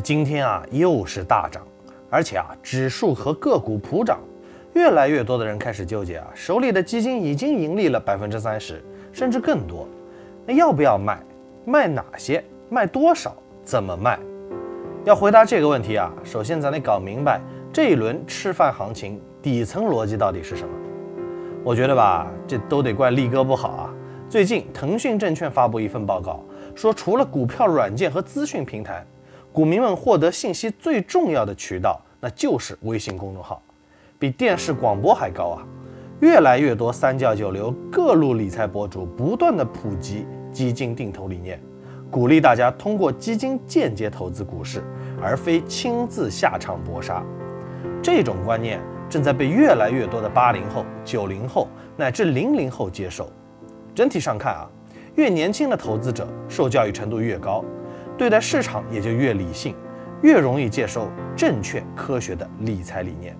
今天啊又是大涨，而且啊指数和个股普涨，越来越多的人开始纠结啊，手里的基金已经盈利了百分之三十，甚至更多，那要不要卖？卖哪些？卖多少？怎么卖？要回答这个问题啊，首先咱得搞明白这一轮吃饭行情底层逻辑到底是什么。我觉得吧，这都得怪力哥不好啊。最近腾讯证券发布一份报告，说除了股票软件和资讯平台。股民们获得信息最重要的渠道，那就是微信公众号，比电视广播还高啊！越来越多三教九流各路理财博主不断的普及基金定投理念，鼓励大家通过基金间接投资股市，而非亲自下场搏杀。这种观念正在被越来越多的八零后、九零后乃至零零后接受。整体上看啊，越年轻的投资者受教育程度越高。对待市场也就越理性，越容易接受正确科学的理财理念，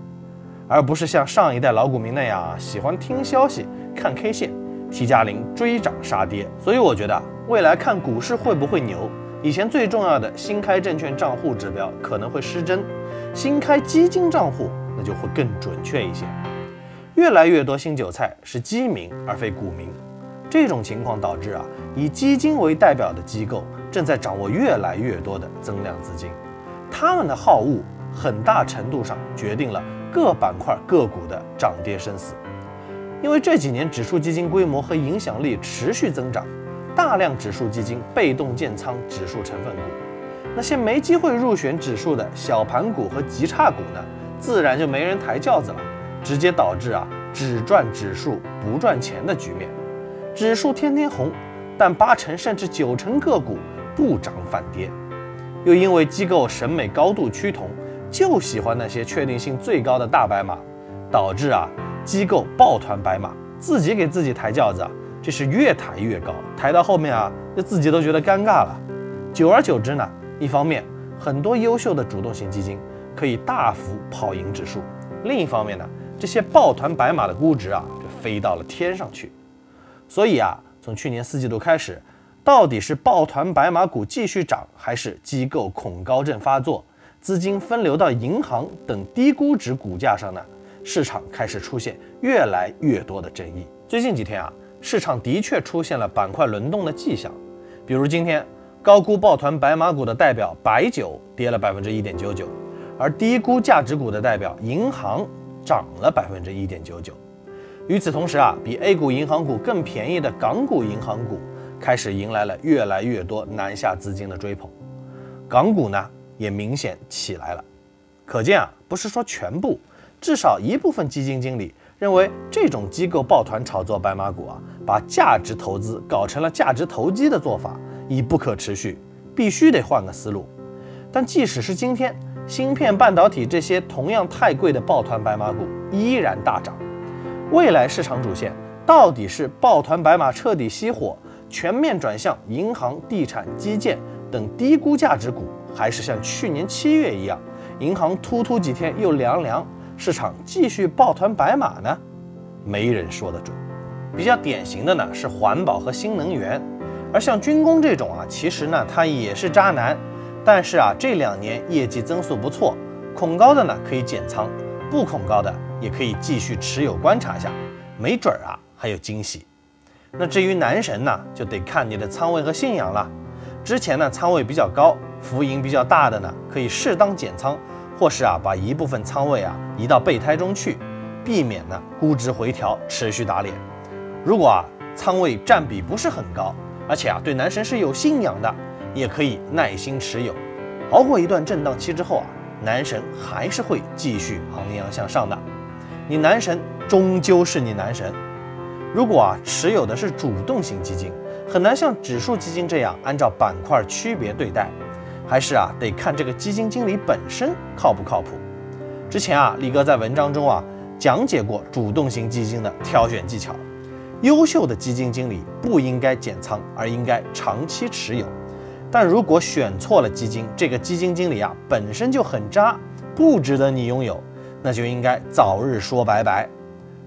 而不是像上一代老股民那样喜欢听消息、看 K 线、T 加零追涨杀跌。所以我觉得未来看股市会不会牛，以前最重要的新开证券账户指标可能会失真，新开基金账户那就会更准确一些。越来越多新韭菜是基民而非股民，这种情况导致啊，以基金为代表的机构。正在掌握越来越多的增量资金，他们的好恶很大程度上决定了各板块个股的涨跌生死。因为这几年指数基金规模和影响力持续增长，大量指数基金被动建仓指数成分股，那些没机会入选指数的小盘股和极差股呢，自然就没人抬轿子了，直接导致啊只赚指数不赚钱的局面。指数天天红，但八成甚至九成个股。不涨反跌，又因为机构审美高度趋同，就喜欢那些确定性最高的大白马，导致啊机构抱团白马，自己给自己抬轿子，这是越抬越高，抬到后面啊就自己都觉得尴尬了。久而久之呢，一方面很多优秀的主动型基金可以大幅跑赢指数，另一方面呢，这些抱团白马的估值啊就飞到了天上去。所以啊，从去年四季度开始。到底是抱团白马股继续涨，还是机构恐高症发作，资金分流到银行等低估值股价上呢？市场开始出现越来越多的争议。最近几天啊，市场的确出现了板块轮动的迹象，比如今天高估抱团白马股的代表白酒跌了百分之一点九九，而低估价值股的代表银行涨了百分之一点九九。与此同时啊，比 A 股银行股更便宜的港股银行股。开始迎来了越来越多南下资金的追捧，港股呢也明显起来了。可见啊，不是说全部，至少一部分基金经理认为这种机构抱团炒作白马股啊，把价值投资搞成了价值投机的做法，已不可持续，必须得换个思路。但即使是今天，芯片、半导体这些同样太贵的抱团白马股依然大涨。未来市场主线到底是抱团白马彻底熄火？全面转向银行、地产、基建等低估价值股，还是像去年七月一样，银行突突几天又凉凉，市场继续抱团白马呢？没人说得准。比较典型的呢是环保和新能源，而像军工这种啊，其实呢它也是渣男，但是啊这两年业绩增速不错，恐高的呢可以减仓，不恐高的也可以继续持有观察下，没准儿啊还有惊喜。那至于男神呢，就得看你的仓位和信仰了。之前呢，仓位比较高、浮盈比较大的呢，可以适当减仓，或是啊，把一部分仓位啊移到备胎中去，避免呢估值回调持续打脸。如果啊仓位占比不是很高，而且啊对男神是有信仰的，也可以耐心持有，熬过一段震荡期之后啊，男神还是会继续昂扬向上的。你男神终究是你男神。如果啊持有的是主动型基金，很难像指数基金这样按照板块区别对待，还是啊得看这个基金经理本身靠不靠谱。之前啊李哥在文章中啊讲解过主动型基金的挑选技巧，优秀的基金经理不应该减仓，而应该长期持有。但如果选错了基金，这个基金经理啊本身就很渣，不值得你拥有，那就应该早日说拜拜。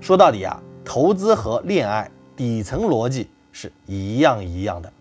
说到底啊。投资和恋爱底层逻辑是一样一样的。